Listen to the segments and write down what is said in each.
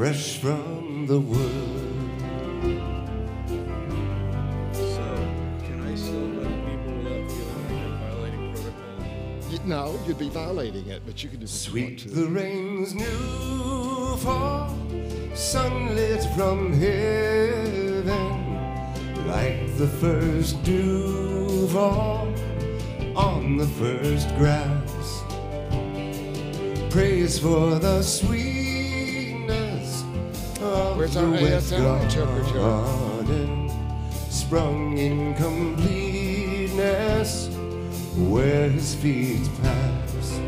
fresh from the wood. So, can I still let people without feeling like I'm violating protocol? You- No, you'd be violating it, but you can do what you want Sweet to. the rain's new fall, sunlit from heaven, like the first dew fall on the first grass. Praise for the sweetness of Where's our ASL interpreter? sprung in completeness where his feet pass.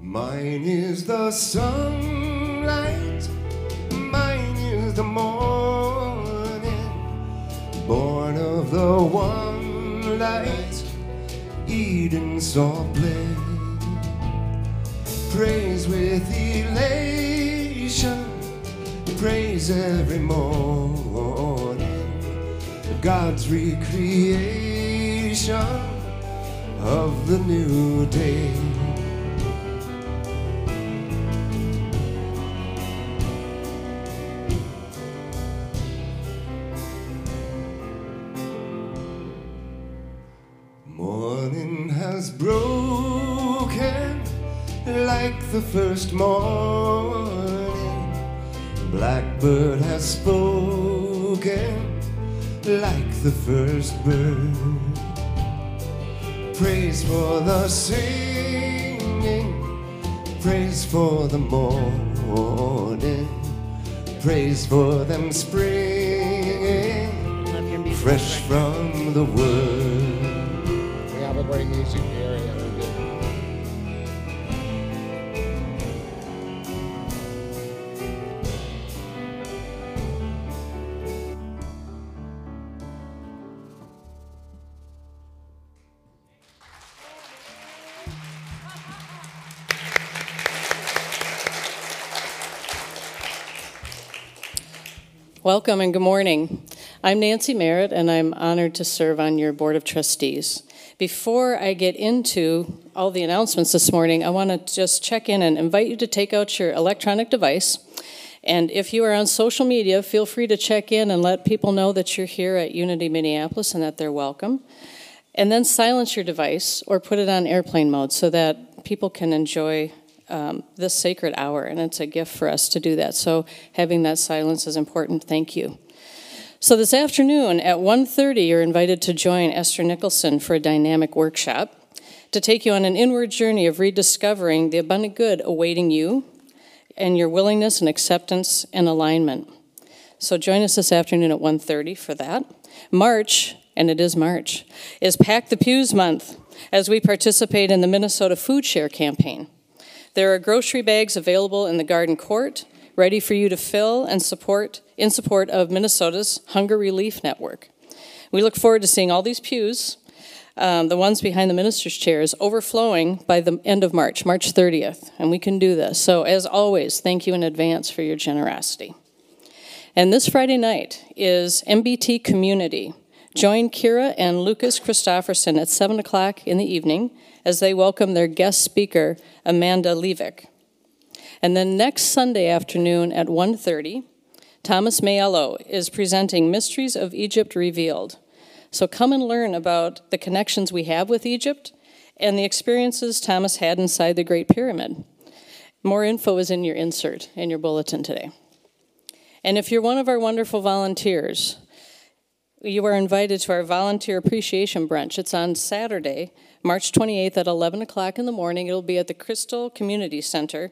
Mine is the sunlight, mine is the morning, the one light, Eden saw play. Praise with elation, praise every morning, God's recreation of the new day. The first morning. Blackbird has spoken like the first bird. Praise for the singing, praise for the morning, praise for them springing fresh from the wood. We have a very music area. Welcome and good morning. I'm Nancy Merritt, and I'm honored to serve on your Board of Trustees. Before I get into all the announcements this morning, I want to just check in and invite you to take out your electronic device. And if you are on social media, feel free to check in and let people know that you're here at Unity Minneapolis and that they're welcome. And then silence your device or put it on airplane mode so that people can enjoy um, this sacred hour. And it's a gift for us to do that. So having that silence is important. Thank you. So this afternoon at 1:30 you're invited to join Esther Nicholson for a dynamic workshop to take you on an inward journey of rediscovering the abundant good awaiting you and your willingness and acceptance and alignment. So join us this afternoon at 1:30 for that. March, and it is March, is Pack the Pews month as we participate in the Minnesota Food Share campaign. There are grocery bags available in the garden court, ready for you to fill and support in support of Minnesota's Hunger Relief Network. We look forward to seeing all these pews, um, the ones behind the minister's chairs, overflowing by the end of March, March 30th, and we can do this. So, as always, thank you in advance for your generosity. And this Friday night is MBT Community. Join Kira and Lucas Christofferson at 7 o'clock in the evening as they welcome their guest speaker, Amanda Levick. And then next Sunday afternoon at 1:30, Thomas Mayello is presenting Mysteries of Egypt Revealed. So come and learn about the connections we have with Egypt and the experiences Thomas had inside the Great Pyramid. More info is in your insert in your bulletin today. And if you're one of our wonderful volunteers, you are invited to our volunteer appreciation brunch. It's on Saturday, March 28th at 11 o'clock in the morning. It'll be at the Crystal Community Center.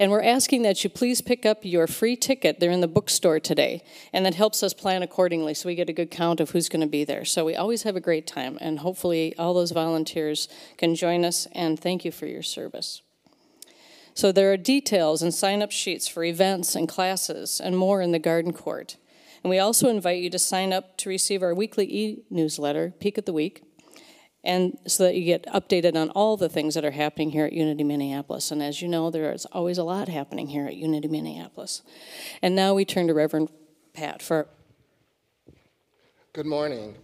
And we're asking that you please pick up your free ticket. They're in the bookstore today. And that helps us plan accordingly so we get a good count of who's going to be there. So we always have a great time. And hopefully, all those volunteers can join us. And thank you for your service. So there are details and sign up sheets for events and classes and more in the garden court. And we also invite you to sign up to receive our weekly e newsletter, Peek at the Week, and so that you get updated on all the things that are happening here at Unity Minneapolis. And as you know, there is always a lot happening here at Unity Minneapolis. And now we turn to Reverend Pat for Good morning.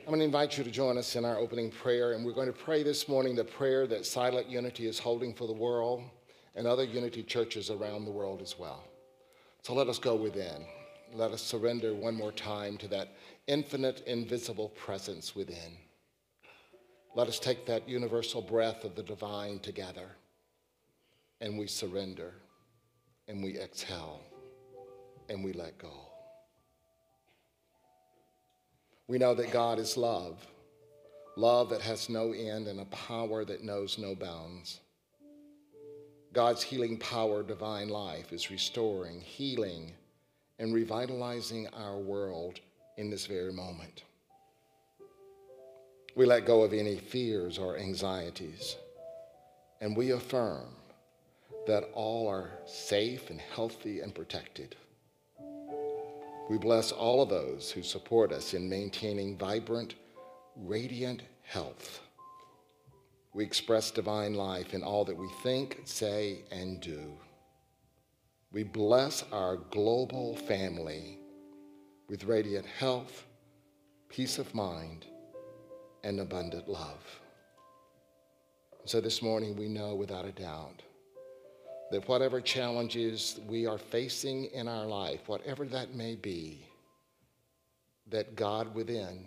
I'm going to invite you to join us in our opening prayer, and we're going to pray this morning the prayer that Silent Unity is holding for the world and other Unity churches around the world as well. So let us go within. Let us surrender one more time to that infinite, invisible presence within. Let us take that universal breath of the divine together, and we surrender, and we exhale, and we let go. We know that God is love, love that has no end and a power that knows no bounds. God's healing power, divine life, is restoring, healing, and revitalizing our world in this very moment. We let go of any fears or anxieties, and we affirm that all are safe and healthy and protected. We bless all of those who support us in maintaining vibrant, radiant health. We express divine life in all that we think, say, and do. We bless our global family with radiant health, peace of mind, and abundant love. So this morning, we know without a doubt that whatever challenges we are facing in our life, whatever that may be, that God within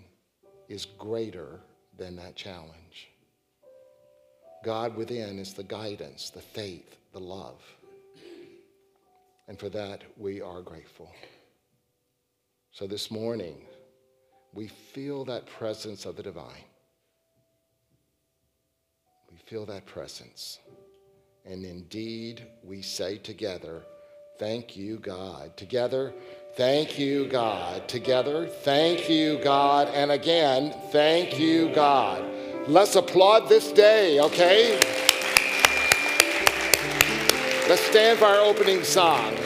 is greater than that challenge. God within is the guidance, the faith, the love. And for that, we are grateful. So this morning, we feel that presence of the divine. We feel that presence. And indeed, we say together, Thank you, God. Together, thank you, God. Together, thank you, God. And again, thank you, God. Let's applaud this day, okay? Let's stand for our opening song.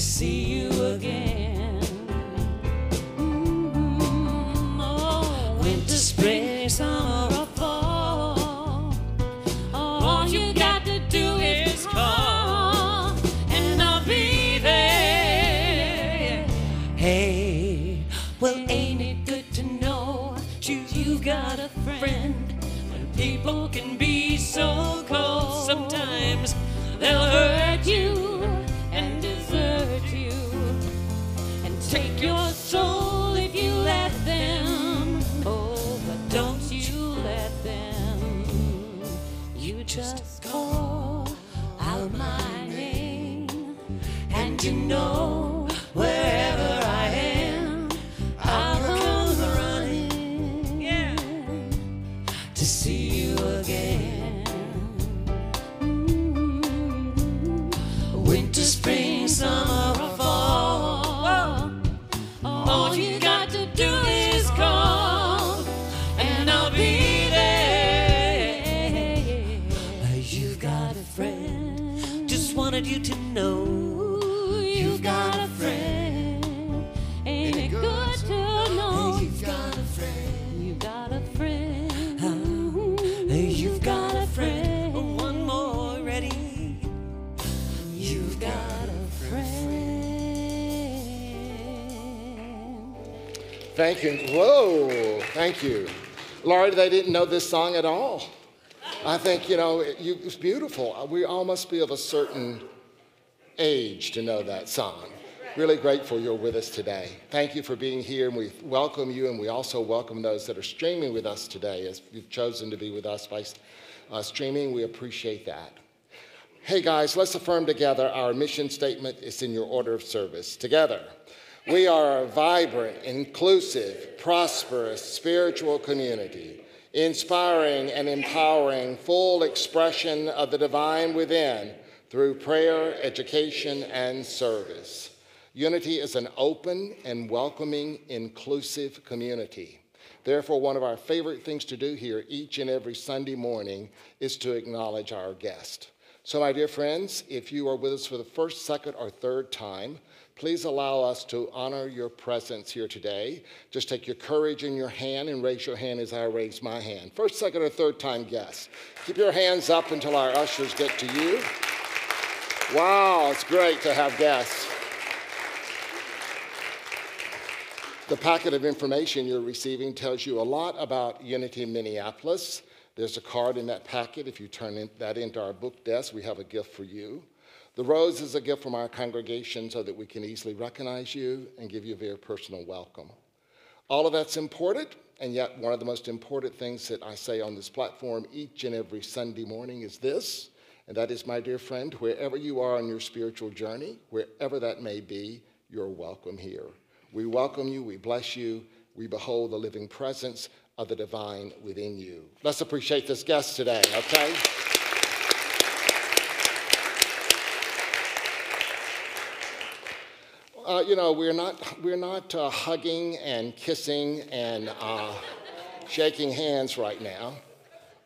see thank you. Laurie, they didn't know this song at all. I think, you know, it, you, it's beautiful. We all must be of a certain age to know that song. Really grateful you're with us today. Thank you for being here, and we welcome you, and we also welcome those that are streaming with us today. As you've chosen to be with us by uh, streaming, we appreciate that. Hey guys, let's affirm together our mission statement. It's in your order of service. Together, we are a vibrant, inclusive, prosperous spiritual community, inspiring and empowering full expression of the divine within through prayer, education, and service. Unity is an open and welcoming, inclusive community. Therefore, one of our favorite things to do here each and every Sunday morning is to acknowledge our guest. So, my dear friends, if you are with us for the first, second, or third time, please allow us to honor your presence here today. Just take your courage in your hand and raise your hand as I raise my hand. First, second, or third time guests. Keep your hands up until our ushers get to you. Wow, it's great to have guests. The packet of information you're receiving tells you a lot about Unity Minneapolis. There's a card in that packet. If you turn in, that into our book desk, we have a gift for you. The rose is a gift from our congregation so that we can easily recognize you and give you a very personal welcome. All of that's important, and yet one of the most important things that I say on this platform each and every Sunday morning is this, and that is, my dear friend, wherever you are on your spiritual journey, wherever that may be, you're welcome here. We welcome you, we bless you, we behold the living presence of the divine within you. Let's appreciate this guest today, okay? Uh, you know, we're not, we're not uh, hugging and kissing and uh, shaking hands right now,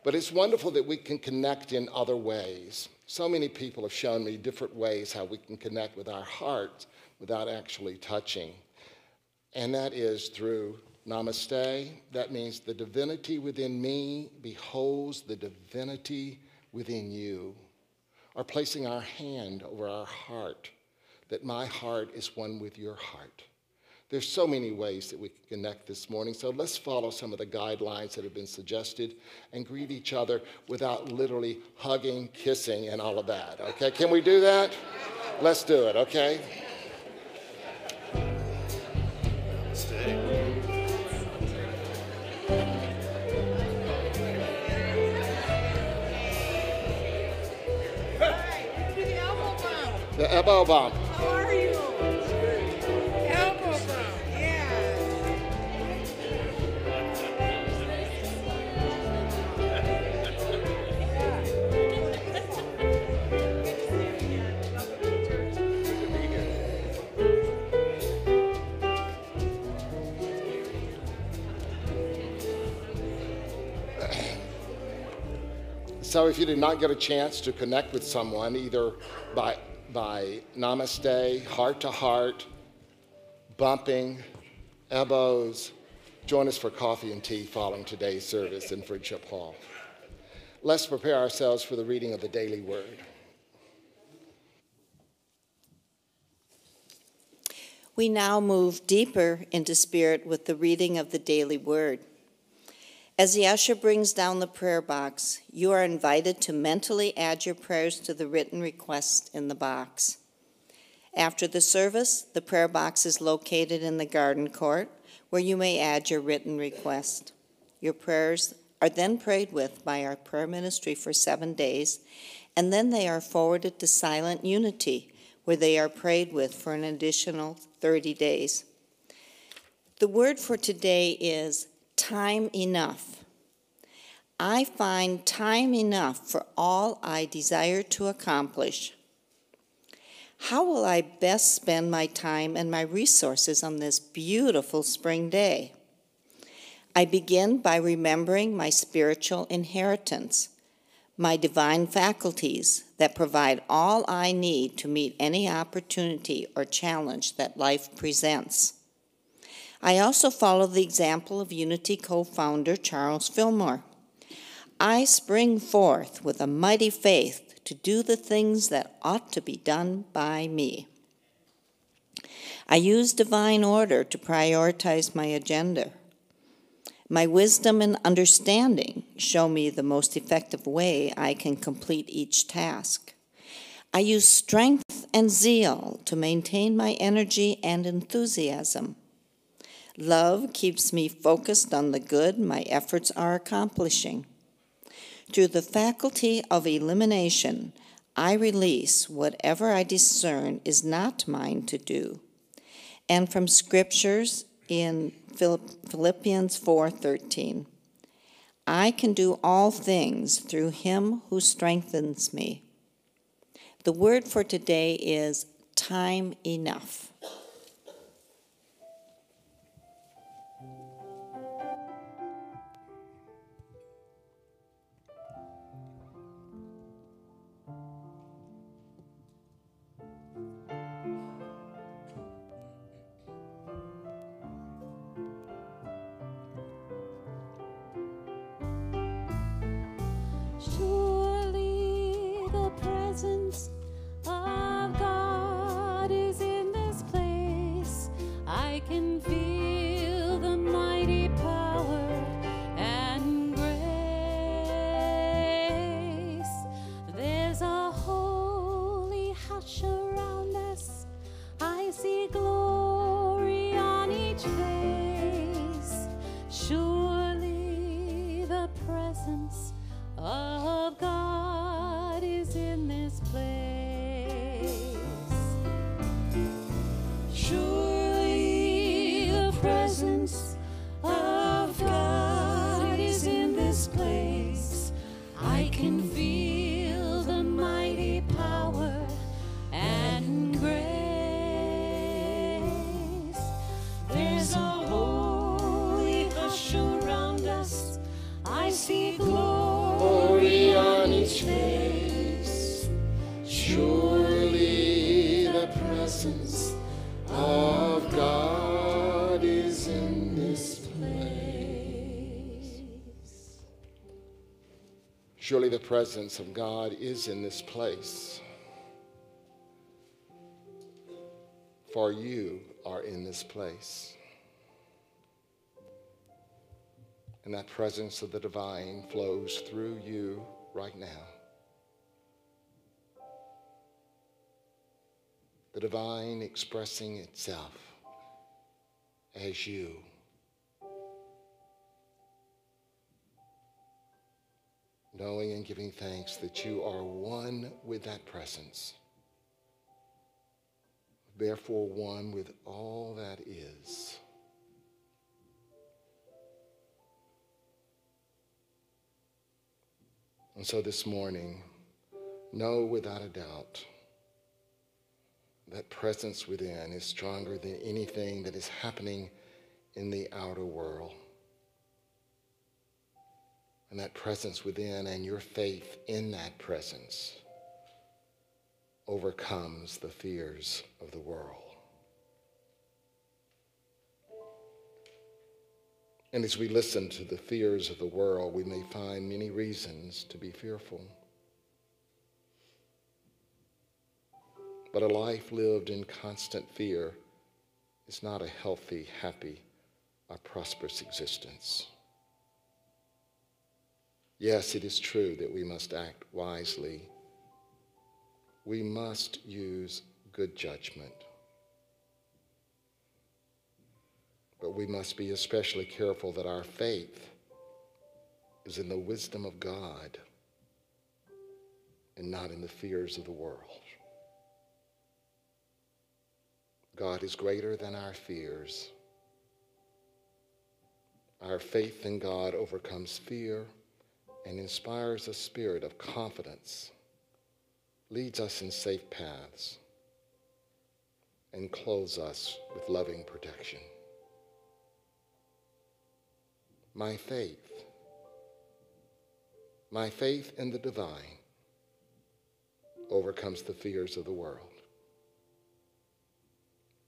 but it's wonderful that we can connect in other ways. So many people have shown me different ways how we can connect with our hearts without actually touching. And that is through namaste. That means the divinity within me beholds the divinity within you. Or placing our hand over our heart, that my heart is one with your heart. There's so many ways that we can connect this morning, so let's follow some of the guidelines that have been suggested and greet each other without literally hugging, kissing, and all of that. Okay, can we do that? Let's do it, okay? The The bump. How are you? Yeah. So if you did not get a chance to connect with someone, either by, by namaste, heart to heart, bumping, elbows, join us for coffee and tea following today's service in Friendship Hall. Let's prepare ourselves for the reading of the daily word. We now move deeper into spirit with the reading of the daily word. As the usher brings down the prayer box, you are invited to mentally add your prayers to the written request in the box. After the service, the prayer box is located in the garden court where you may add your written request. Your prayers are then prayed with by our prayer ministry for seven days, and then they are forwarded to Silent Unity, where they are prayed with for an additional 30 days. The word for today is time enough. I find time enough for all I desire to accomplish. How will I best spend my time and my resources on this beautiful spring day? I begin by remembering my spiritual inheritance, my divine faculties that provide all I need to meet any opportunity or challenge that life presents. I also follow the example of Unity co founder Charles Fillmore. I spring forth with a mighty faith to do the things that ought to be done by me. I use divine order to prioritize my agenda. My wisdom and understanding show me the most effective way I can complete each task. I use strength and zeal to maintain my energy and enthusiasm. Love keeps me focused on the good my efforts are accomplishing. Through the faculty of elimination, I release whatever I discern is not mine to do. And from scriptures in Philippians 4:13, I can do all things through him who strengthens me. The word for today is time enough. Presence of God is in this place. For you are in this place. And that presence of the divine flows through you right now. The divine expressing itself as you. Knowing and giving thanks that you are one with that presence. Therefore, one with all that is. And so this morning, know without a doubt that presence within is stronger than anything that is happening in the outer world. And that presence within and your faith in that presence overcomes the fears of the world. And as we listen to the fears of the world, we may find many reasons to be fearful. But a life lived in constant fear is not a healthy, happy, or prosperous existence. Yes, it is true that we must act wisely. We must use good judgment. But we must be especially careful that our faith is in the wisdom of God and not in the fears of the world. God is greater than our fears. Our faith in God overcomes fear and inspires a spirit of confidence, leads us in safe paths, and clothes us with loving protection. My faith, my faith in the divine overcomes the fears of the world.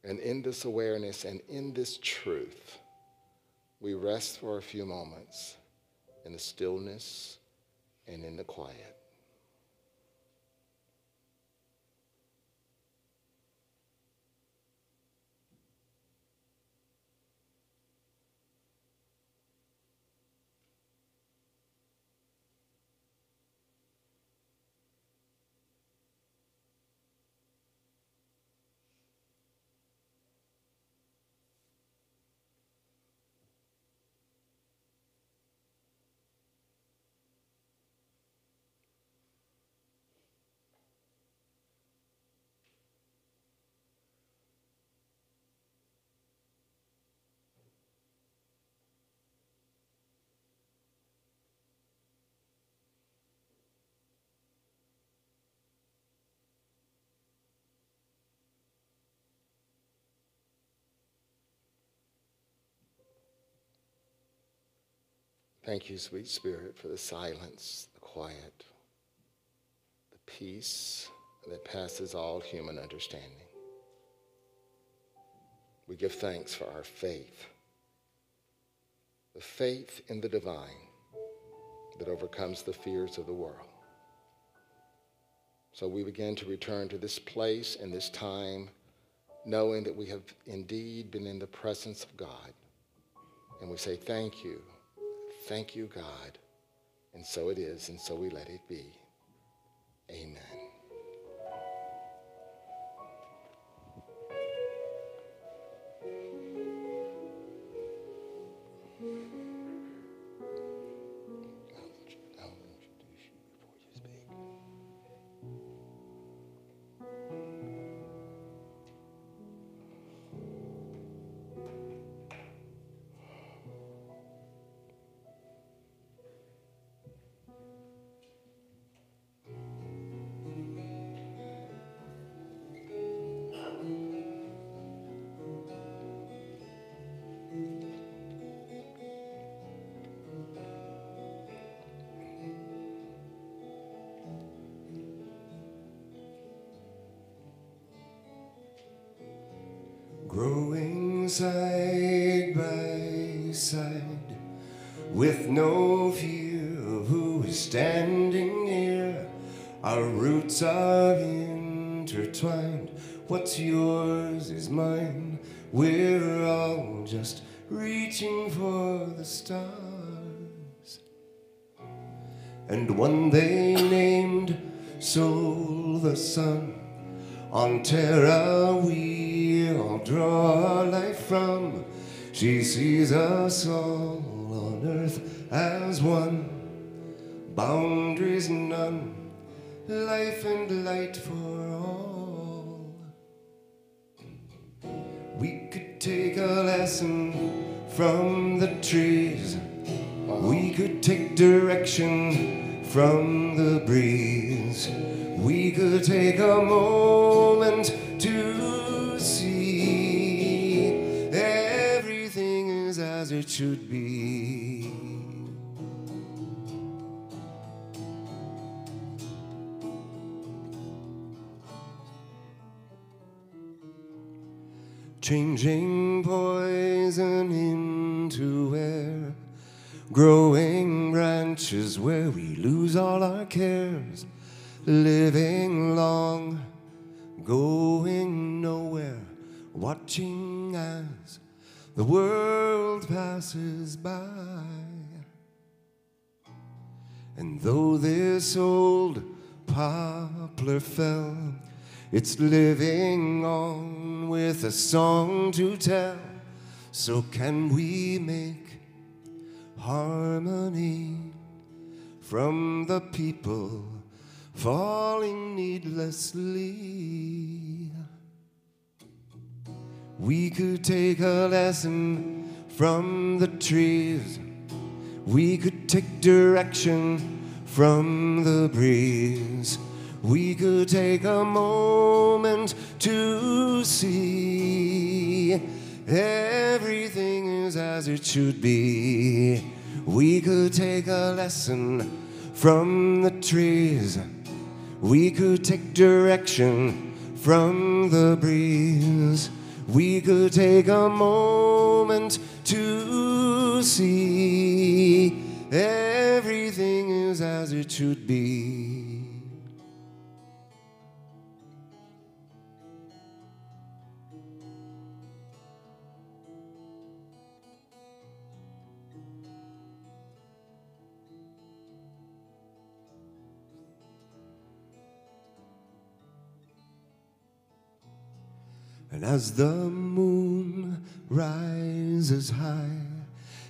And in this awareness and in this truth, we rest for a few moments in the stillness and in the quiet. Thank you, sweet spirit, for the silence, the quiet, the peace that passes all human understanding. We give thanks for our faith, the faith in the divine that overcomes the fears of the world. So we begin to return to this place and this time, knowing that we have indeed been in the presence of God. And we say, Thank you. Thank you, God. And so it is, and so we let it be. Amen. Side by side with no fear of who is standing near. Our roots are intertwined. What's yours is mine. We're all just reaching for the stars. And one they named Soul the Sun. On Terra we draw our life from. She sees us all on earth as one. Boundaries none, life and light for all. We could take a lesson from the trees. We could take direction from the breeze. We could take a moment it should be. Changing poison into air, growing branches where we lose all our cares, living long, going nowhere, watching as the world passes by. And though this old poplar fell, it's living on with a song to tell. So can we make harmony from the people falling needlessly? We could take a lesson from the trees. We could take direction from the breeze. We could take a moment to see everything is as it should be. We could take a lesson from the trees. We could take direction from the breeze. We could take a moment to see everything is as it should be. And as the moon rises high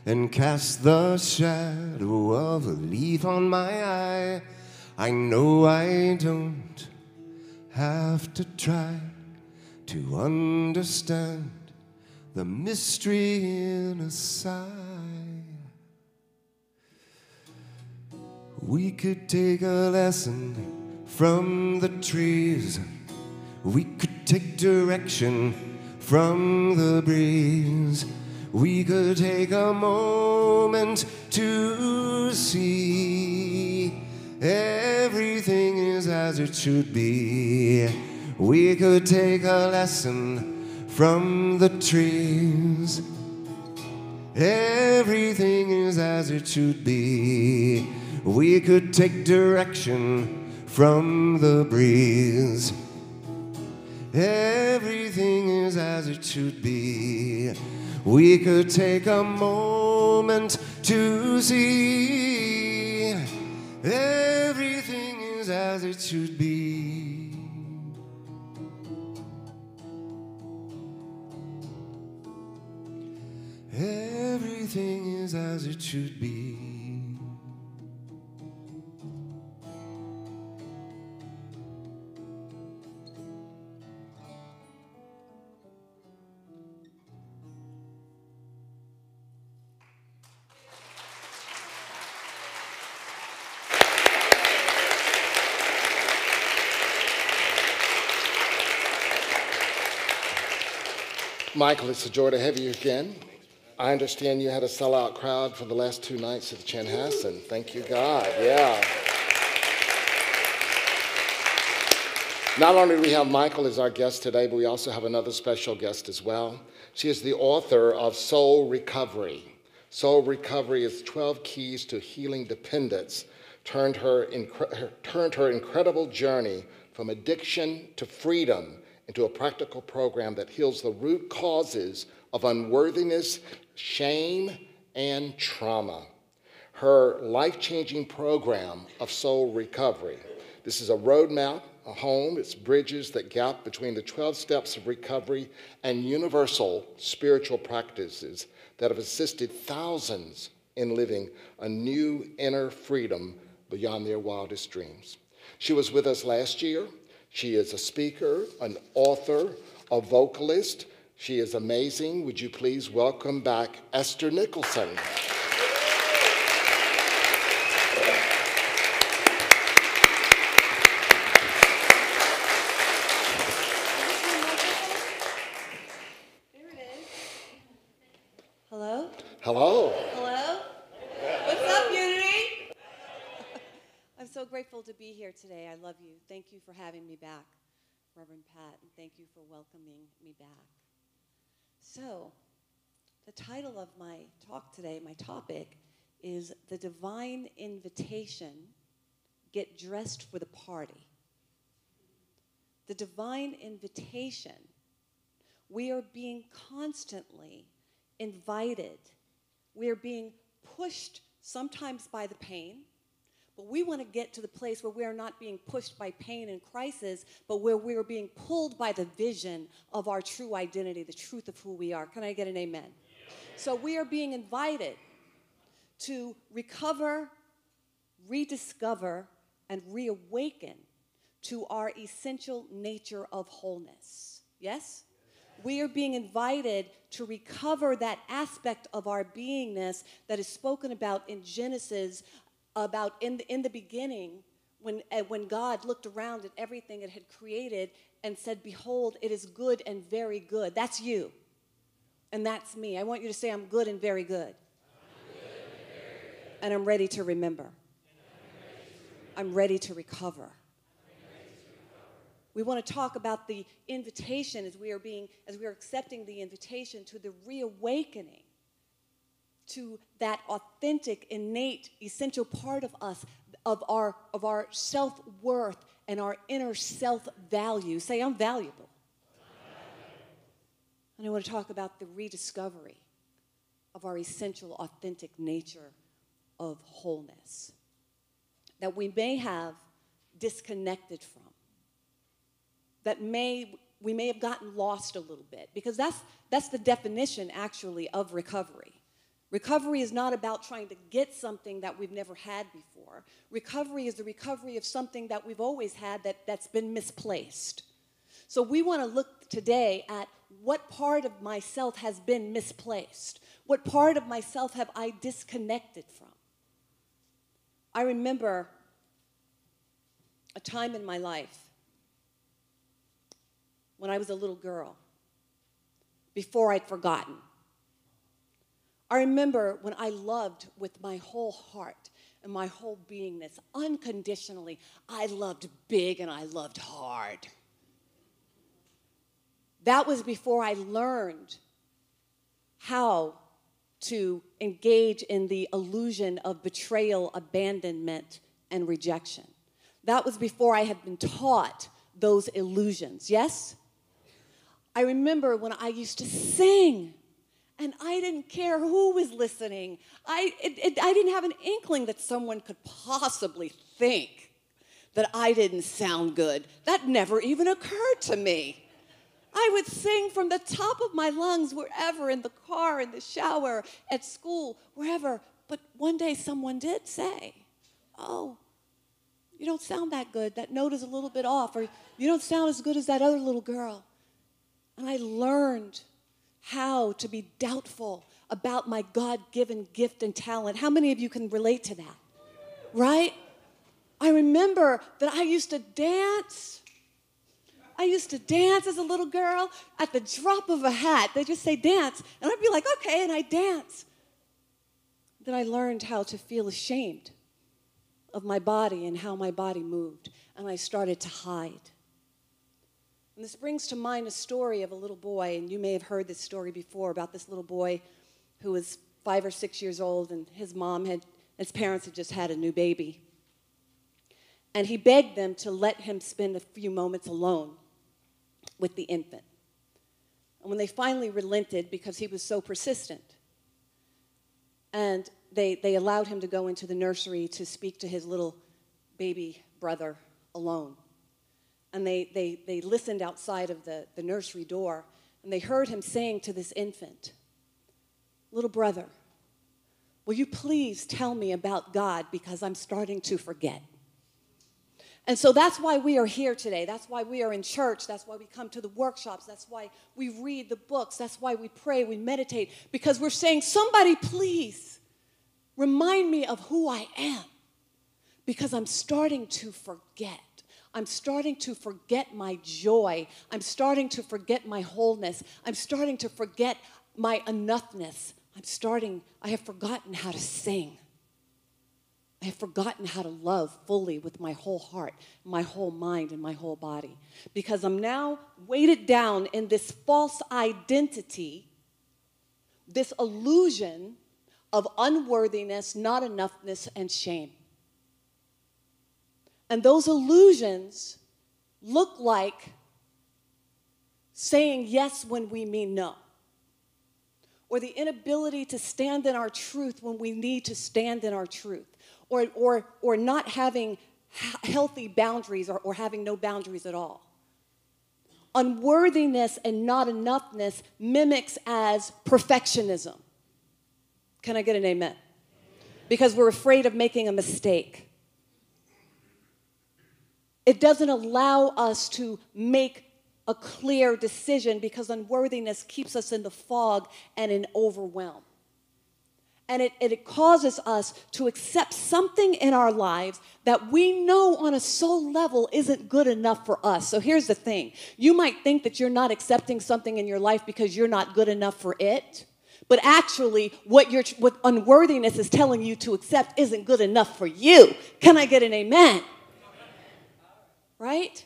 and casts the shadow of a leaf on my eye, I know I don't have to try to understand the mystery in a sigh. We could take a lesson from the trees. We could take direction from the breeze. We could take a moment to see everything is as it should be. We could take a lesson from the trees. Everything is as it should be. We could take direction from the breeze. Everything is as it should be. We could take a moment to see. Everything is as it should be. Everything is as it should be. Michael, it's a joy to have you again. I understand you had a sellout crowd for the last two nights at the Chanhassen. Thank you, God. Yeah. Not only do we have Michael as our guest today, but we also have another special guest as well. She is the author of Soul Recovery. Soul Recovery is 12 Keys to Healing Dependence, turned her, incre- turned her incredible journey from addiction to freedom into a practical program that heals the root causes of unworthiness, shame, and trauma. Her life changing program of soul recovery. This is a roadmap, a home, it's bridges that gap between the 12 steps of recovery and universal spiritual practices that have assisted thousands in living a new inner freedom beyond their wildest dreams. She was with us last year. She is a speaker, an author, a vocalist. She is amazing. Would you please welcome back Esther Nicholson? There it is. Hello? Hello. Hello? What's up, Unity? I'm so grateful to be here today. I love you. Thank you for having me back, Reverend Pat, and thank you for welcoming me back. So, the title of my talk today, my topic, is The Divine Invitation Get Dressed for the Party. The divine invitation we are being constantly invited. We are being pushed sometimes by the pain, But we want to get to the place where we are not being pushed by pain and crisis, but where we are being pulled by the vision of our true identity, the truth of who we are. Can I get an amen? So we are being invited to recover, rediscover, and reawaken to our essential nature of wholeness. Yes? We are being invited to recover that aspect of our beingness that is spoken about in Genesis, about in the, in the beginning, when, uh, when God looked around at everything it had created and said, Behold, it is good and very good. That's you. And that's me. I want you to say, I'm good and very good. And I'm ready to remember. I'm ready to recover. We want to talk about the invitation as we are being, as we are accepting the invitation to the reawakening to that authentic, innate, essential part of us, of our, of our self worth and our inner self value. Say, I'm valuable. And I want to talk about the rediscovery of our essential, authentic nature of wholeness that we may have disconnected from that may we may have gotten lost a little bit because that's that's the definition actually of recovery recovery is not about trying to get something that we've never had before. Recovery is the recovery of something that we've always had that, that's been misplaced. So we want to look today at what part of myself has been misplaced? What part of myself have i disconnected from? I remember a time in my life when I was a little girl, before I'd forgotten. I remember when I loved with my whole heart and my whole beingness, unconditionally. I loved big and I loved hard. That was before I learned how to engage in the illusion of betrayal, abandonment, and rejection. That was before I had been taught those illusions. Yes? I remember when I used to sing and I didn't care who was listening. I, it, it, I didn't have an inkling that someone could possibly think that I didn't sound good. That never even occurred to me. I would sing from the top of my lungs wherever, in the car, in the shower, at school, wherever. But one day someone did say, Oh, you don't sound that good. That note is a little bit off, or you don't sound as good as that other little girl. And I learned how to be doubtful about my God given gift and talent. How many of you can relate to that? Right? I remember that I used to dance. I used to dance as a little girl at the drop of a hat. They just say dance. And I'd be like, okay, and I dance. Then I learned how to feel ashamed of my body and how my body moved. And I started to hide. And this brings to mind a story of a little boy, and you may have heard this story before about this little boy who was five or six years old, and his mom had, his parents had just had a new baby. And he begged them to let him spend a few moments alone with the infant. And when they finally relented because he was so persistent, and they, they allowed him to go into the nursery to speak to his little baby brother alone and they, they, they listened outside of the, the nursery door, and they heard him saying to this infant, Little brother, will you please tell me about God because I'm starting to forget? And so that's why we are here today. That's why we are in church. That's why we come to the workshops. That's why we read the books. That's why we pray, we meditate, because we're saying, somebody please remind me of who I am, because I'm starting to forget. I'm starting to forget my joy. I'm starting to forget my wholeness. I'm starting to forget my enoughness. I'm starting, I have forgotten how to sing. I have forgotten how to love fully with my whole heart, my whole mind, and my whole body. Because I'm now weighted down in this false identity, this illusion of unworthiness, not enoughness, and shame. And those illusions look like saying yes when we mean no, or the inability to stand in our truth when we need to stand in our truth, or, or, or not having healthy boundaries or, or having no boundaries at all. Unworthiness and not enoughness mimics as perfectionism. Can I get an amen? Because we're afraid of making a mistake. It doesn't allow us to make a clear decision because unworthiness keeps us in the fog and in overwhelm. And it, it causes us to accept something in our lives that we know on a soul level isn't good enough for us. So here's the thing you might think that you're not accepting something in your life because you're not good enough for it. But actually, what, what unworthiness is telling you to accept isn't good enough for you. Can I get an amen? Right?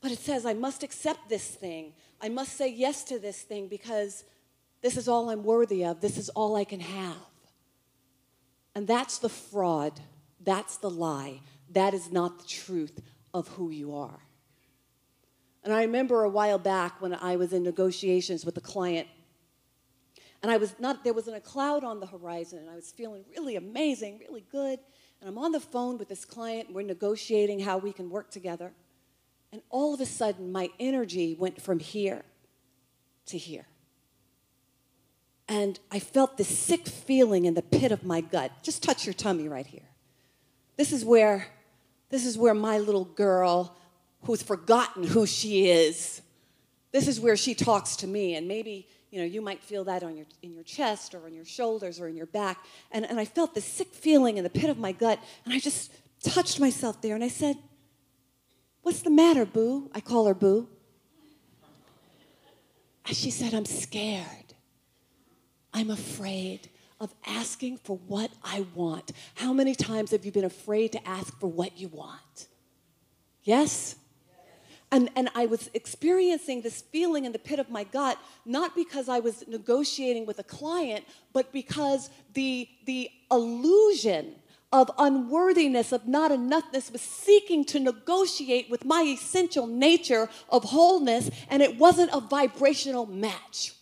But it says, I must accept this thing. I must say yes to this thing because this is all I'm worthy of. This is all I can have. And that's the fraud. That's the lie. That is not the truth of who you are. And I remember a while back when I was in negotiations with a client, and I was not, there wasn't a cloud on the horizon, and I was feeling really amazing, really good. And I'm on the phone with this client, we're negotiating how we can work together. And all of a sudden, my energy went from here to here. And I felt this sick feeling in the pit of my gut. Just touch your tummy right here. This is where, this is where my little girl, who's forgotten who she is, this is where she talks to me. And maybe, you know, you might feel that on your, in your chest or on your shoulders or in your back. And, and I felt this sick feeling in the pit of my gut. And I just touched myself there and I said, What's the matter, Boo? I call her Boo. And she said, I'm scared. I'm afraid of asking for what I want. How many times have you been afraid to ask for what you want? Yes? And, and I was experiencing this feeling in the pit of my gut, not because I was negotiating with a client, but because the, the illusion of unworthiness, of not enoughness, was seeking to negotiate with my essential nature of wholeness, and it wasn't a vibrational match.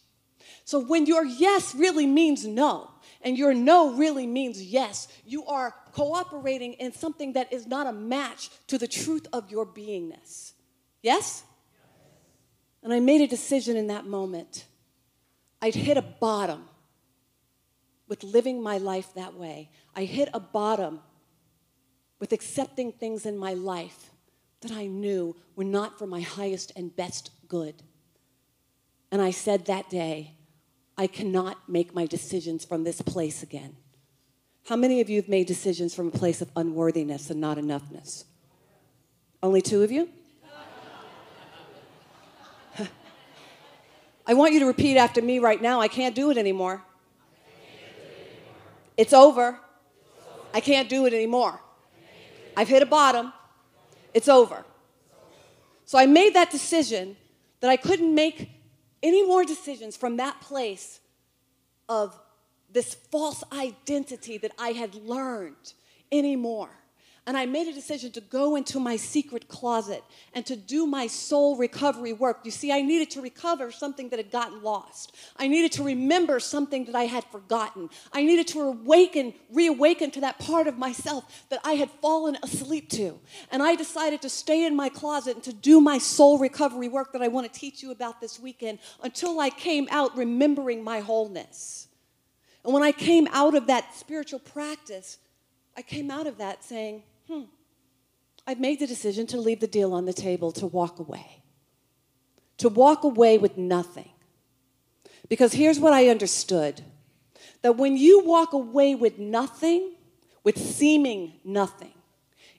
So when your yes really means no, and your no really means yes, you are cooperating in something that is not a match to the truth of your beingness. Yes? And I made a decision in that moment. I'd hit a bottom with living my life that way. I hit a bottom with accepting things in my life that I knew were not for my highest and best good. And I said that day, I cannot make my decisions from this place again. How many of you have made decisions from a place of unworthiness and not enoughness? Only two of you? I want you to repeat after me right now. I can't do it anymore. It's over. I can't do it anymore. I've hit a bottom. It's over. So I made that decision that I couldn't make any more decisions from that place of this false identity that I had learned anymore. And I made a decision to go into my secret closet and to do my soul recovery work. You see, I needed to recover something that had gotten lost. I needed to remember something that I had forgotten. I needed to awaken, reawaken to that part of myself that I had fallen asleep to. And I decided to stay in my closet and to do my soul recovery work that I want to teach you about this weekend until I came out remembering my wholeness. And when I came out of that spiritual practice, I came out of that saying, hmm, I've made the decision to leave the deal on the table, to walk away. To walk away with nothing. Because here's what I understood that when you walk away with nothing, with seeming nothing,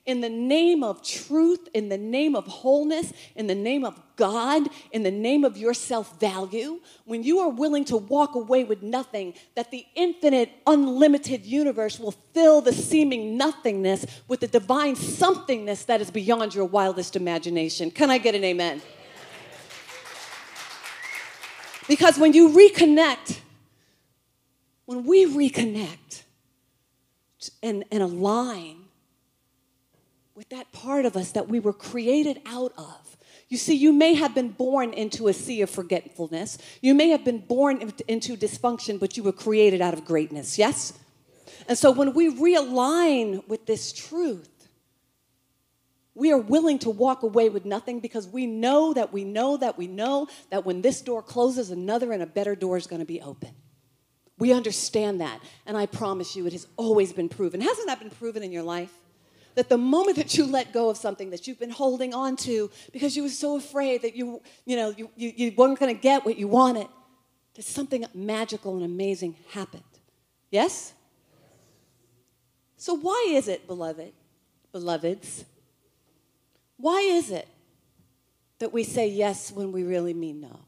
in the name of truth, in the name of wholeness, in the name of God, in the name of your self value, when you are willing to walk away with nothing, that the infinite, unlimited universe will fill the seeming nothingness with the divine somethingness that is beyond your wildest imagination. Can I get an amen? Because when you reconnect, when we reconnect and, and align with that part of us that we were created out of, You see, you may have been born into a sea of forgetfulness. You may have been born into dysfunction, but you were created out of greatness. Yes? And so when we realign with this truth, we are willing to walk away with nothing because we know that we know that we know that when this door closes, another and a better door is going to be open. We understand that. And I promise you, it has always been proven. Hasn't that been proven in your life? That the moment that you let go of something that you've been holding on to because you were so afraid that you, you, know, you, you, you weren't going to get what you wanted, that something magical and amazing happened. Yes? So, why is it, beloved, beloveds, why is it that we say yes when we really mean no?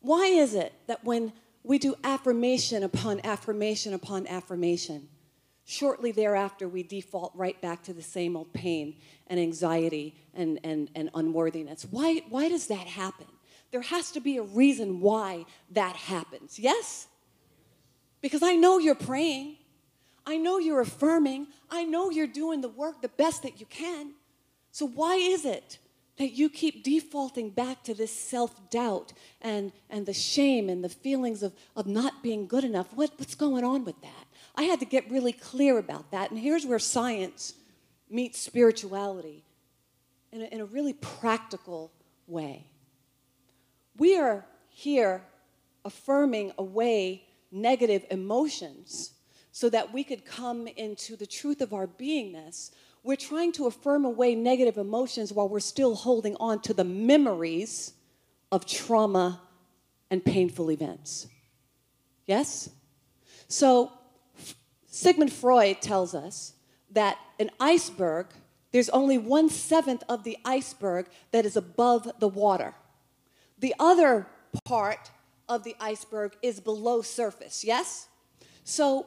Why is it that when we do affirmation upon affirmation upon affirmation, shortly thereafter we default right back to the same old pain and anxiety and, and, and unworthiness? Why, why does that happen? There has to be a reason why that happens. Yes? Because I know you're praying. I know you're affirming. I know you're doing the work the best that you can. So, why is it that you keep defaulting back to this self doubt and, and the shame and the feelings of, of not being good enough? What, what's going on with that? I had to get really clear about that. And here's where science meets spirituality in a, in a really practical way. We are here affirming away negative emotions so that we could come into the truth of our beingness, we're trying to affirm away negative emotions while we're still holding on to the memories of trauma and painful events. Yes? So, Sigmund Freud tells us that an iceberg, there's only one seventh of the iceberg that is above the water. The other part of the iceberg is below surface, yes? So,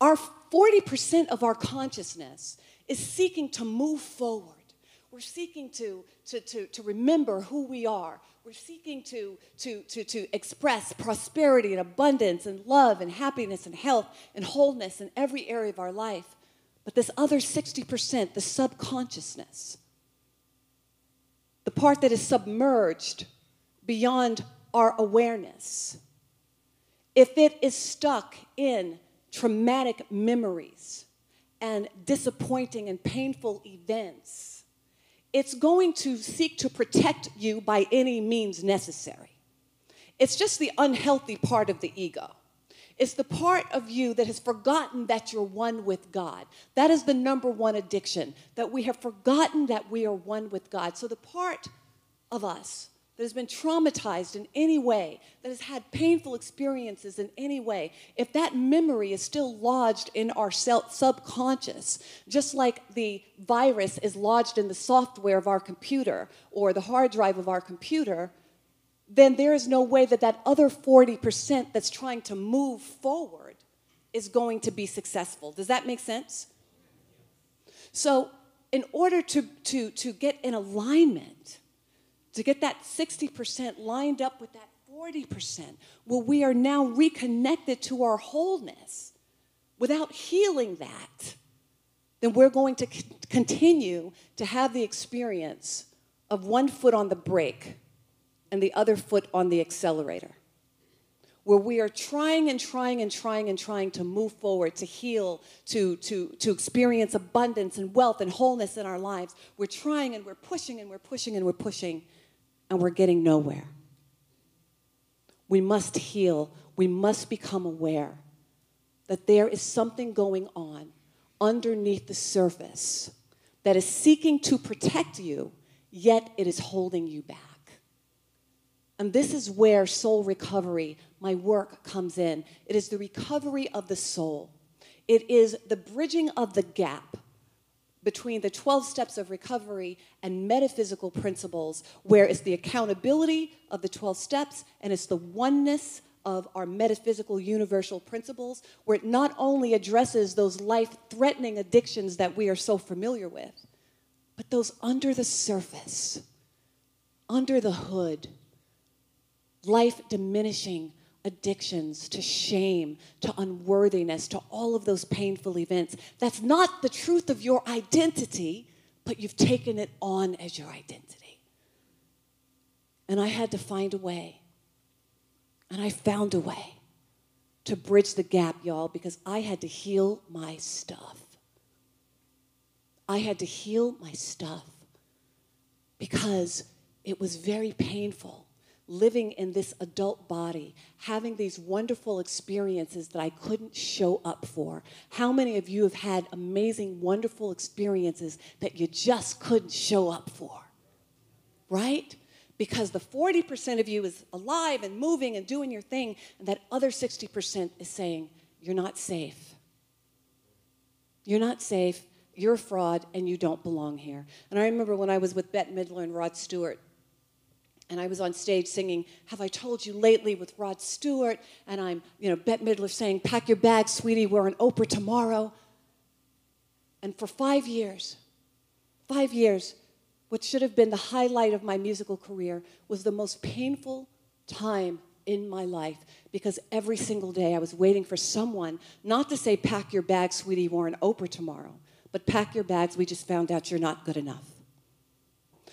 our 40% of our consciousness is seeking to move forward. We're seeking to, to, to, to remember who we are. We're seeking to, to, to, to express prosperity and abundance and love and happiness and health and wholeness in every area of our life. But this other 60%, the subconsciousness, the part that is submerged beyond our awareness, if it is stuck in traumatic memories and disappointing and painful events, it's going to seek to protect you by any means necessary. It's just the unhealthy part of the ego. It's the part of you that has forgotten that you're one with God. That is the number one addiction, that we have forgotten that we are one with God. So the part of us that has been traumatized in any way, that has had painful experiences in any way, if that memory is still lodged in our subconscious, just like the virus is lodged in the software of our computer or the hard drive of our computer, then there is no way that that other 40% that's trying to move forward is going to be successful. Does that make sense? So, in order to, to, to get in alignment, to get that 60% lined up with that 40%, where we are now reconnected to our wholeness without healing that, then we're going to c- continue to have the experience of one foot on the brake and the other foot on the accelerator. Where we are trying and trying and trying and trying to move forward, to heal, to, to, to experience abundance and wealth and wholeness in our lives. We're trying and we're pushing and we're pushing and we're pushing, and we're getting nowhere. We must heal. We must become aware that there is something going on underneath the surface that is seeking to protect you, yet it is holding you back. And this is where soul recovery, my work, comes in. It is the recovery of the soul, it is the bridging of the gap between the 12 steps of recovery and metaphysical principles, where it's the accountability of the 12 steps and it's the oneness of our metaphysical universal principles, where it not only addresses those life threatening addictions that we are so familiar with, but those under the surface, under the hood, life diminishing addictions to shame, to unworthiness, to all of those painful events. That's not the truth of your identity, but you've taken it on as your identity. And I had to find a way. And I found a way to bridge the gap, y'all, because I had to heal my stuff. I had to heal my stuff because it was very painful living in this adult body, having these wonderful experiences that I couldn't show up for. How many of you have had amazing, wonderful experiences that you just couldn't show up for? Right? Because the 40% of you is alive and moving and doing your thing, and that other 60% is saying, You're not safe. You're not safe. You're a fraud, and you don't belong here. And I remember when I was with Bette Midler and Rod Stewart, and I was on stage singing "Have I Told You Lately" with Rod Stewart, and I'm, you know, Bette Midler saying "Pack your bags, sweetie, we're on Oprah tomorrow." And for five years, five years, what should have been the highlight of my musical career was the most painful time in my life because every single day I was waiting for someone not to say "Pack your bags, sweetie, we're on Oprah tomorrow," but "Pack your bags, we just found out you're not good enough."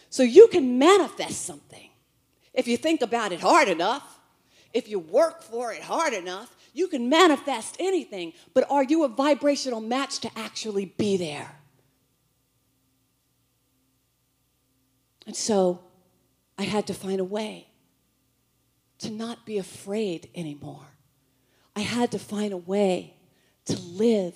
So you can manifest something if you think about it hard enough, if you work for it hard enough, you can manifest anything. But are you a vibrational match to actually be there? And so I had to find a way to not be afraid anymore. I had to find a way to live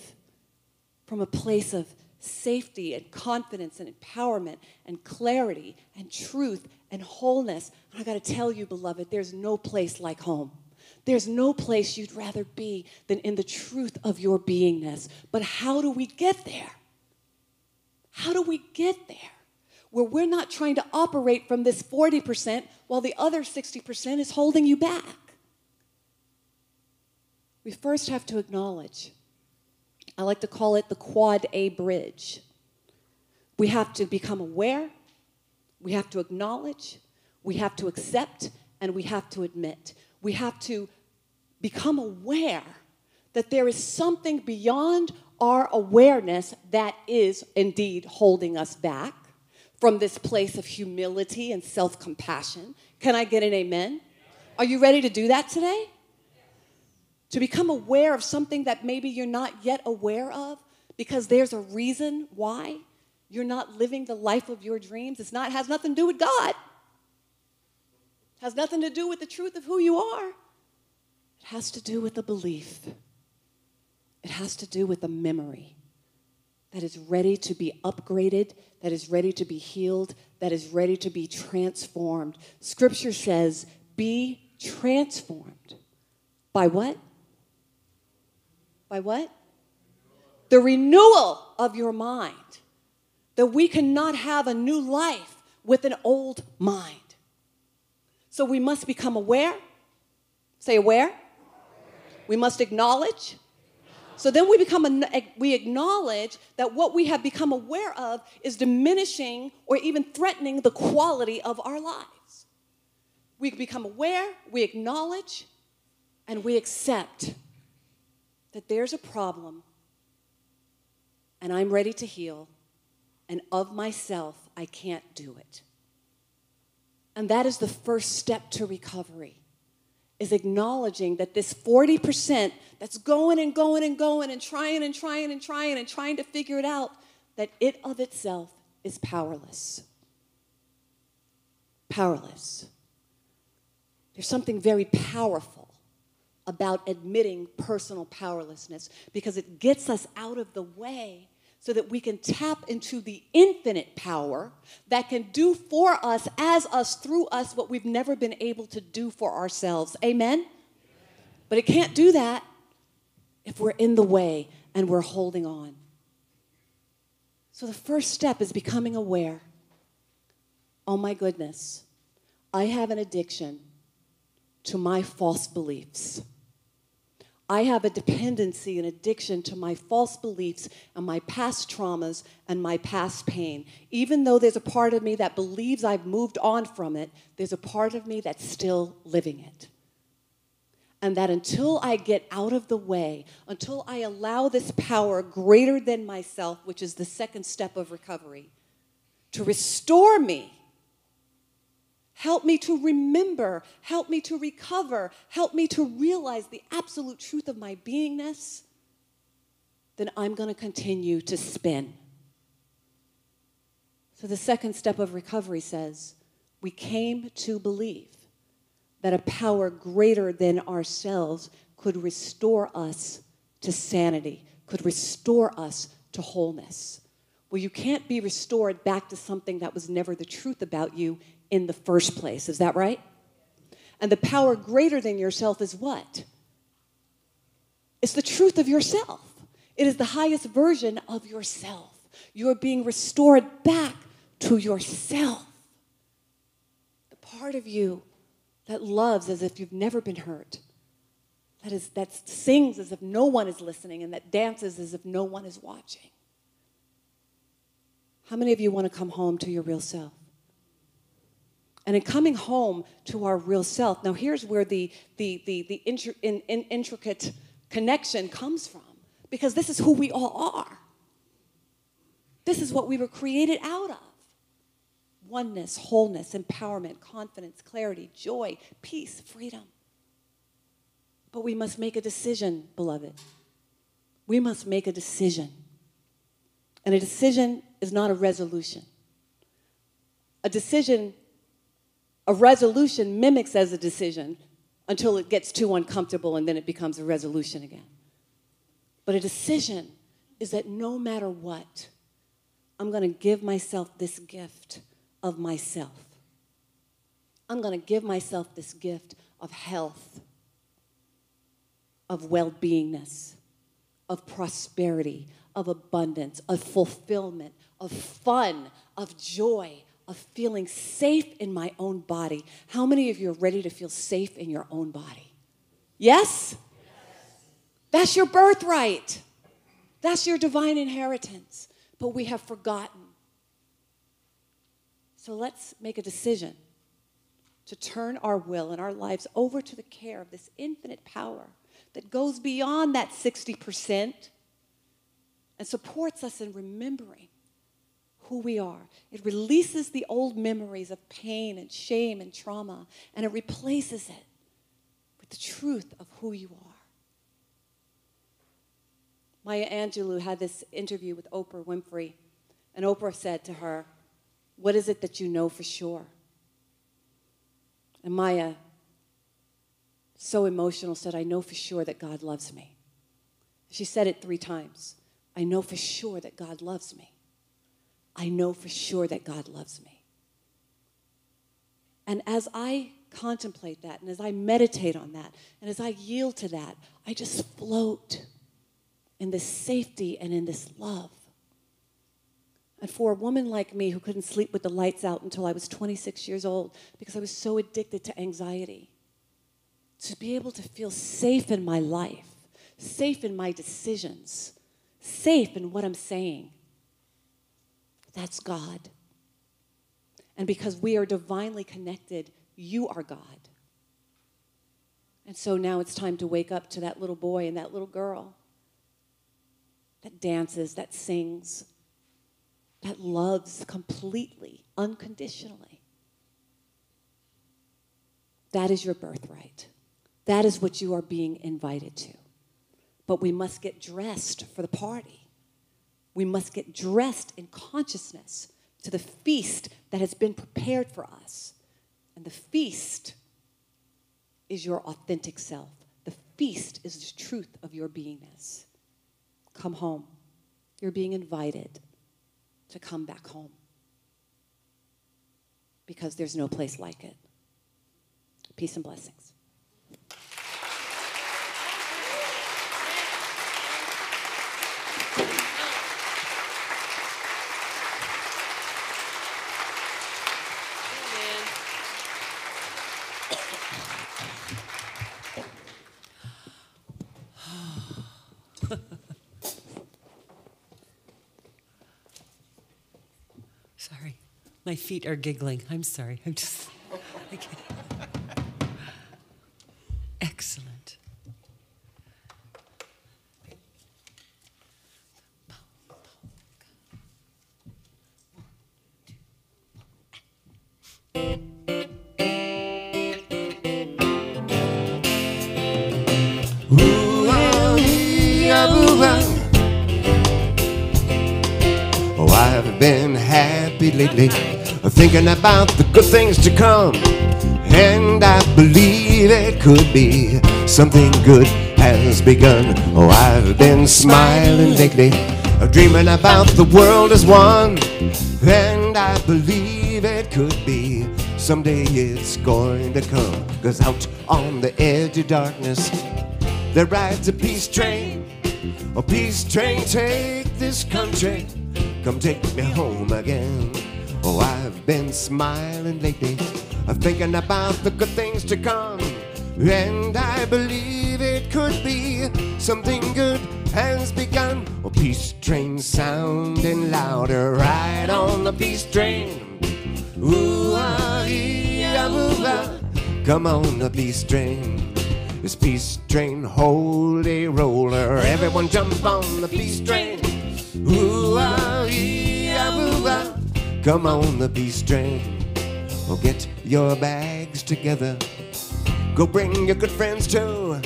from a place of safety and confidence and empowerment and clarity and truth and wholeness. And I got to tell you, beloved, there's no place like home. There's no place you'd rather be than in the truth of your beingness. But how do we get there? How do we get there? Where we're not trying to operate from this 40% while the other 60% is holding you back. We first have to acknowledge I like to call it the quad A bridge. We have to become aware, we have to acknowledge, we have to accept, and we have to admit. We have to become aware that there is something beyond our awareness that is indeed holding us back from this place of humility and self compassion. Can I get an amen? Are you ready to do that today? To become aware of something that maybe you're not yet aware of because there's a reason why you're not living the life of your dreams. It's not has nothing to do with God. It has nothing to do with the truth of who you are. It has to do with a belief. It has to do with a memory that is ready to be upgraded, that is ready to be healed, that is ready to be transformed. Scripture says, be transformed. By what? By what? The renewal of your mind. That we cannot have a new life with an old mind. So we must become aware. Say aware. We must acknowledge. So then we become we acknowledge that what we have become aware of is diminishing or even threatening the quality of our lives. We become aware, we acknowledge, and we accept that there's a problem and I'm ready to heal, and of myself, I can't do it. And that is the first step to recovery is acknowledging that this 40% that's going and going and going and trying and trying and trying and trying to figure it out, that it of itself is powerless. Powerless. There's something very powerful about admitting personal powerlessness because it gets us out of the way so that we can tap into the infinite power that can do for us, as us, through us, what we've never been able to do for ourselves. Amen? But it can't do that if we're in the way and we're holding on. So the first step is becoming aware. Oh my goodness, I have an addiction to my false beliefs. I have a dependency and addiction to my false beliefs and my past traumas and my past pain. Even though there's a part of me that believes I've moved on from it, there's a part of me that's still living it. And that until I get out of the way, until I allow this power greater than myself, which is the second step of recovery, to restore me. Help me to remember. Help me to recover. Help me to realize the absolute truth of my beingness. Then I'm going to continue to spin. So, the second step of recovery says we came to believe that a power greater than ourselves could restore us to sanity, could restore us to wholeness. Well, you can't be restored back to something that was never the truth about you in the first place. Is that right? And the power greater than yourself is what? It's the truth of yourself. It is the highest version of yourself. You are being restored back to yourself. The part of you that loves as if you've never been hurt, that, is, that sings as if no one is listening, and that dances as if no one is watching. How many of you want to come home to your real self? And in coming home to our real self, now here's where the, the, the, the intri- in, in, intricate connection comes from, because this is who we all are. This is what we were created out of oneness, wholeness, empowerment, confidence, clarity, joy, peace, freedom. But we must make a decision, beloved. We must make a decision. And a decision is not a resolution. A decision, a resolution mimics as a decision until it gets too uncomfortable and then it becomes a resolution again. But a decision is that no matter what, I'm going to give myself this gift of myself. I'm going to give myself this gift of health, of well beingness, of prosperity, of abundance, of fulfillment, of fun, of joy, of feeling safe in my own body. How many of you are ready to feel safe in your own body? Yes? That's your birthright. That's your divine inheritance. But we have forgotten. So let's make a decision to turn our will and our lives over to the care of this infinite power that goes beyond that 60% and supports us in remembering who we are. It releases the old memories of pain and shame and trauma, and it replaces it with the truth of who you are. Maya Angelou had this interview with Oprah Winfrey, and Oprah said to her, What is it that you know for sure? And Maya, so emotional, said, I know for sure that God loves me. She said it three times. I know for sure that God loves me. I know for sure that God loves me. And as I contemplate that, and as I meditate on that, and as I yield to that, I just float in this safety and in this love. And for a woman like me who couldn't sleep with the lights out until I was 26 years old because I was so addicted to anxiety, to be able to feel safe in my life, safe in my decisions, safe in what I'm saying, that's God. And because we are divinely connected, you are God. And so now it's time to wake up to that little boy and that little girl that dances, that sings, that loves completely, unconditionally. That is your birthright. That is what you are being invited to. But we must get dressed for the party. We must get dressed in consciousness to the feast that has been prepared for us. And the feast is your authentic self. The feast is the truth of your beingness. Come home. You're being invited to come back home because there's no place like it. Peace and blessings. My feet are giggling. I'm sorry. I'm just. Excellent. lately thinking about the good things to come. And I believe it could be something good has begun. Oh, I've been smiling lately, dreaming about the world as one. And I believe it could be someday it's going to come. Cause out on the edge of darkness, there rides a peace train. A peace train, take this country. Come take me home again. Oh, I've been smiling lately, thinking about the good things to come. And I believe it could be something good has begun. Oh, peace train sounding louder, right on the peace train. Ooh, ah, ee, ah, ooh, ah. Come on, the peace train. This peace train, holy roller. Everyone jump on the peace train. Ooh, ah, ee. Come on, the peace train. Oh, get your bags together. Go bring your good friends too,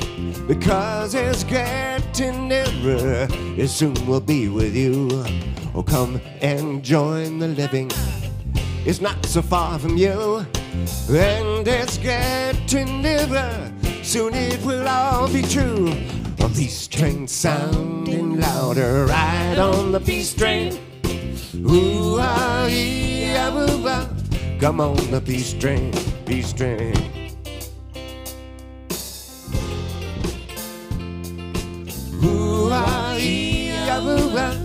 because it's getting nearer. It soon will be with you. Oh, come and join the living. It's not so far from you, and it's getting nearer. Soon it will all be true. A peace train sounding louder, right on the peace train. Ooh, ah, ee, ah, ah. Come on, the peace train, peace train. Ooh, ah, ee, ah, ah.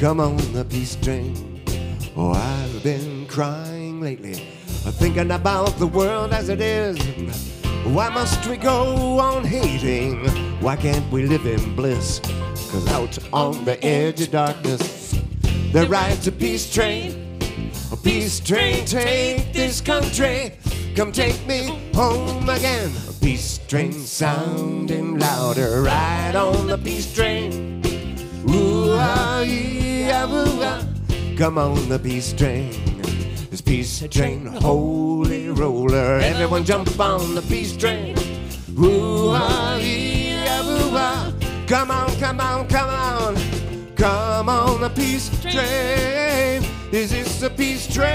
Come on, the peace train. Oh, I've been crying lately, thinking about the world as it is. Why must we go on hating? Why can't we live in bliss? Cause out on the edge of darkness, there rides a peace train. A peace train, take this country. Come take me home again. A peace train sounding louder, Ride on the peace train. Ooh, ah, ee, ah, ooh, ah. Come on, the peace train. This peace train, holy roller. Everyone jump on the peace train. Ooh, ah, ee, ah, ooh, ah. Come on, come on, come on. Come on, the peace train. Is this the peace train?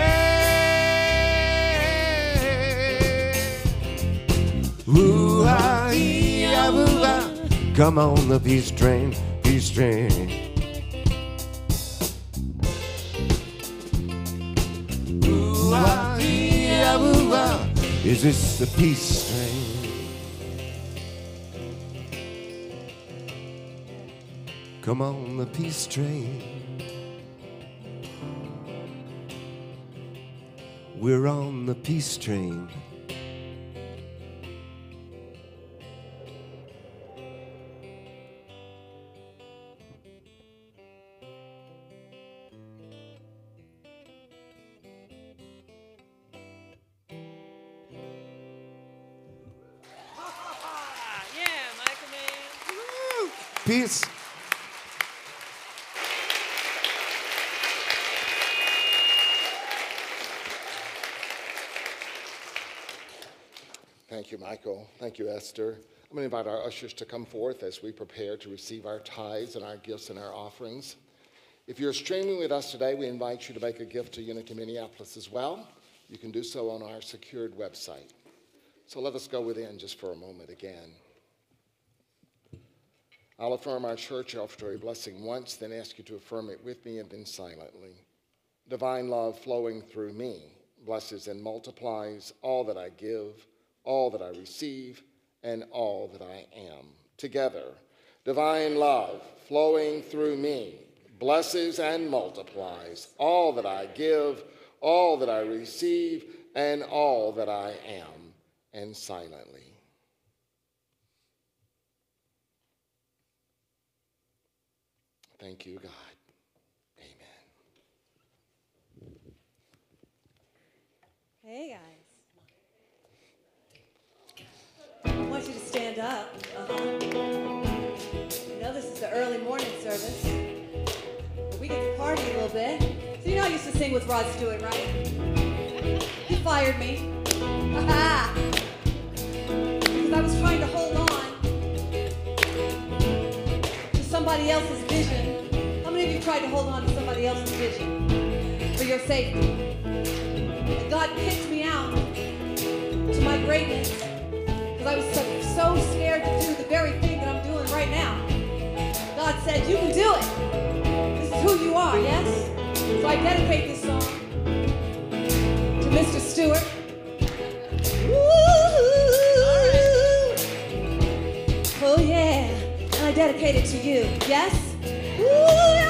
Ooh, ah, ee, ah, ooh, ah. Come on, the peace train, peace train. Ooh, ah, ee, ah, ooh, ah. Is this the peace Come on, the peace train. We're on the peace train. Yeah, Michael Man. Peace. Thank you, Michael. Thank you, Esther. I'm going to invite our ushers to come forth as we prepare to receive our tithes and our gifts and our offerings. If you're streaming with us today, we invite you to make a gift to Unity Minneapolis as well. You can do so on our secured website. So let us go within just for a moment again. I'll affirm our church offertory blessing once, then ask you to affirm it with me and then silently. Divine love flowing through me blesses and multiplies all that I give, all that I receive, and all that I am. Together, divine love flowing through me blesses and multiplies all that I give, all that I receive, and all that I am, and silently. Thank you, God. stand up. Uh, You know this is the early morning service. But we get to party a little bit. So you know I used to sing with Rod Stewart, right? He fired me. Because I was trying to hold on to somebody else's vision. How many of you tried to hold on to somebody else's vision for your safety? And God picked me out to my greatness because I was so so scared to do the very thing that I'm doing right now. God said, You can do it. This is who you are, yes? So I dedicate this song to Mr. Stewart. Oh yeah, and I dedicate it to you, yes? Ooh, yeah.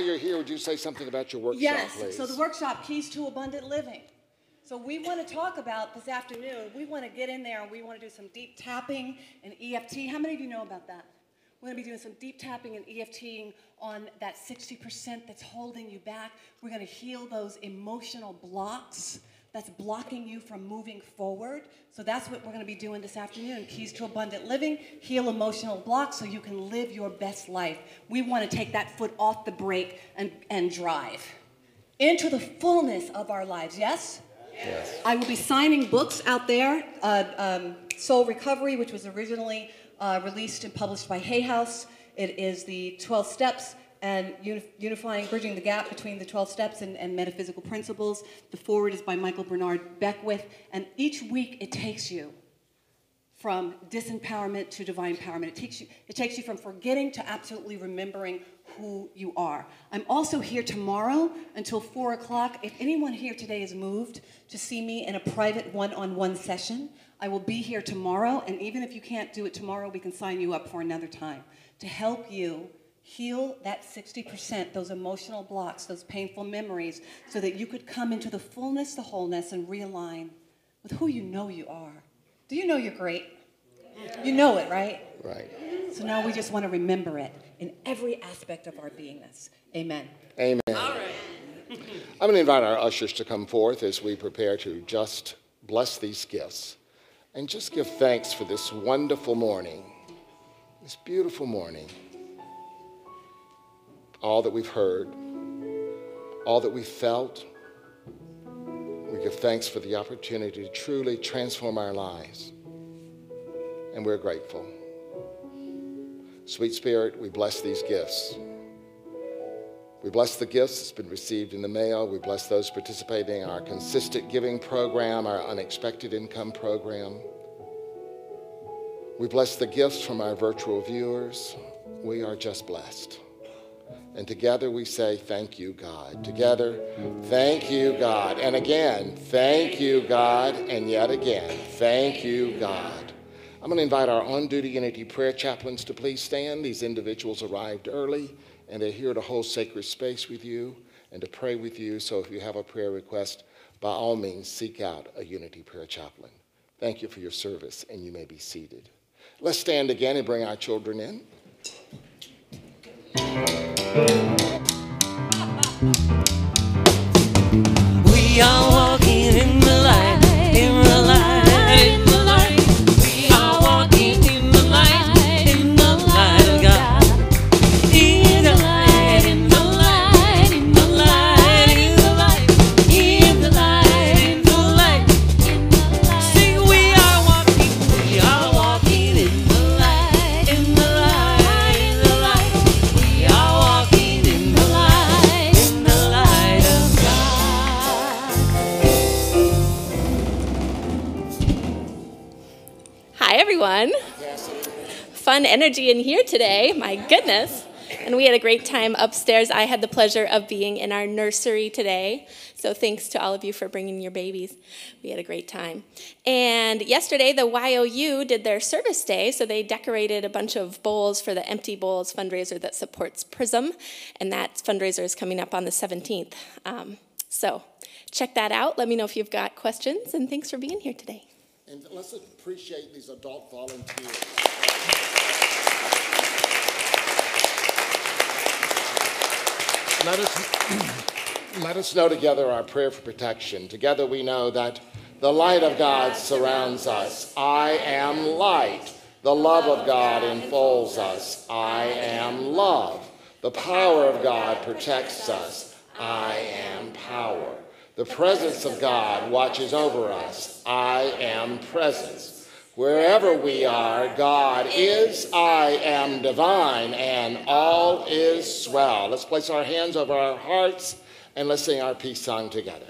While you're here, would you say something about your workshop, Yes. please? So the workshop, Keys to Abundant Living. So we want to talk about this afternoon. We want to get in there and we want to do some deep tapping and EFT. How many of you know about that? We're going to be doing some deep tapping and EFTing on that 60% that's holding you back. We're going to heal those emotional blocks that's blocking you from moving forward. So that's what we're going to be doing this afternoon. Keys to Abundant Living, heal emotional blocks so you can live your best life. We want to take that foot off the brake and, and drive into the fullness of our lives. Yes? Yes. I will be signing books out there. Uh, um, Soul Recovery, which was originally uh, released and published by Hay House. It is the 12 steps and uni- unifying, bridging the gap between the 12 steps and, and metaphysical principles. The foreword is by Michael Bernard Beckwith. And each week it takes you from disempowerment to divine empowerment. It takes you, it takes you from forgetting to absolutely remembering who you are. I'm also here tomorrow until 4 o'clock. If anyone here today is moved to see me in a private one on one session, I will be here tomorrow. And even if you can't do it tomorrow, we can sign you up for another time to help you heal that 60%, those emotional blocks, those painful memories, so that you could come into the fullness, the wholeness, and realign with who you know you are. Do you know you're great? You know it, right? Right. So now we just want to remember it in every aspect of our beingness. Amen. Amen. All right. I'm going to invite our ushers to come forth as we prepare to just bless these gifts and just give thanks for this wonderful morning, this beautiful morning. All that we've heard, all that we felt. We give thanks for the opportunity to truly transform our lives. And we're grateful. Sweet Spirit, we bless these gifts. We bless the gifts that's been received in the mail. We bless those participating in our consistent giving program, our unexpected income program. We bless the gifts from our virtual viewers. We are just blessed. And together we say, Thank you, God. Together, thank you, God. And again, thank you, God. And yet again, thank you, God. I'm going to invite our on duty Unity prayer chaplains to please stand. These individuals arrived early and they're here to hold sacred space with you and to pray with you. So if you have a prayer request, by all means, seek out a Unity prayer chaplain. Thank you for your service, and you may be seated. Let's stand again and bring our children in. We are Everyone. Fun energy in here today. My goodness. And we had a great time upstairs. I had the pleasure of being in our nursery today. So thanks to all of you for bringing your babies. We had a great time. And yesterday, the YOU did their service day. So they decorated a bunch of bowls for the Empty Bowls fundraiser that supports PRISM. And that fundraiser is coming up on the 17th. Um, so check that out. Let me know if you've got questions. And thanks for being here today. And appreciate these adult volunteers. Let us, let us know together our prayer for protection. Together we know that the light of God surrounds us. I am light. The love of God enfolds us. I am love. The power of God protects us. I am power. The presence of God watches over us. I am presence. Wherever we are, God is, I am divine, and all is swell. Let's place our hands over our hearts and let's sing our peace song together.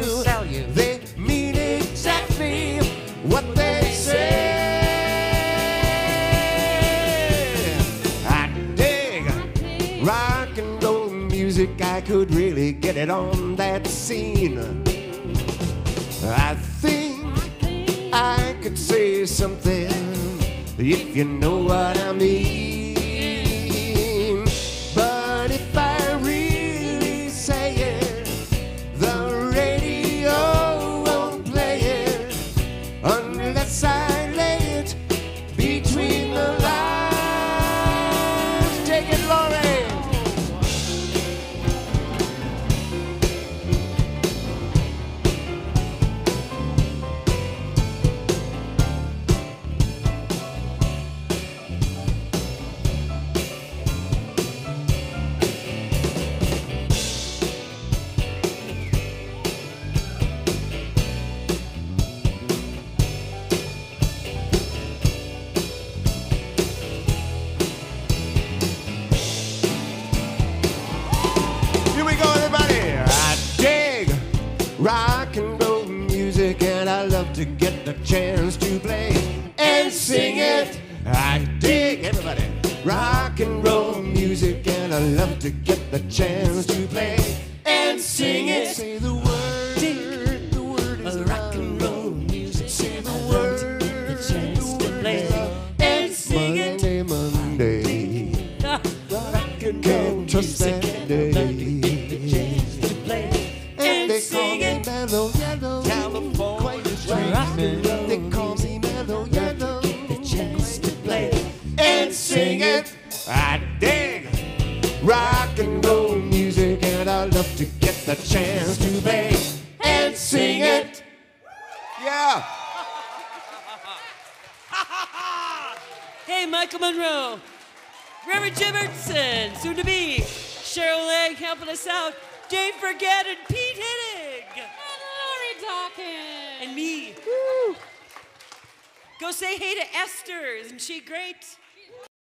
you. Sell you. They mean exactly what they say. I dig rock and roll music. I could really get it on that scene. I think I could say something if you know what I mean. to get the chance.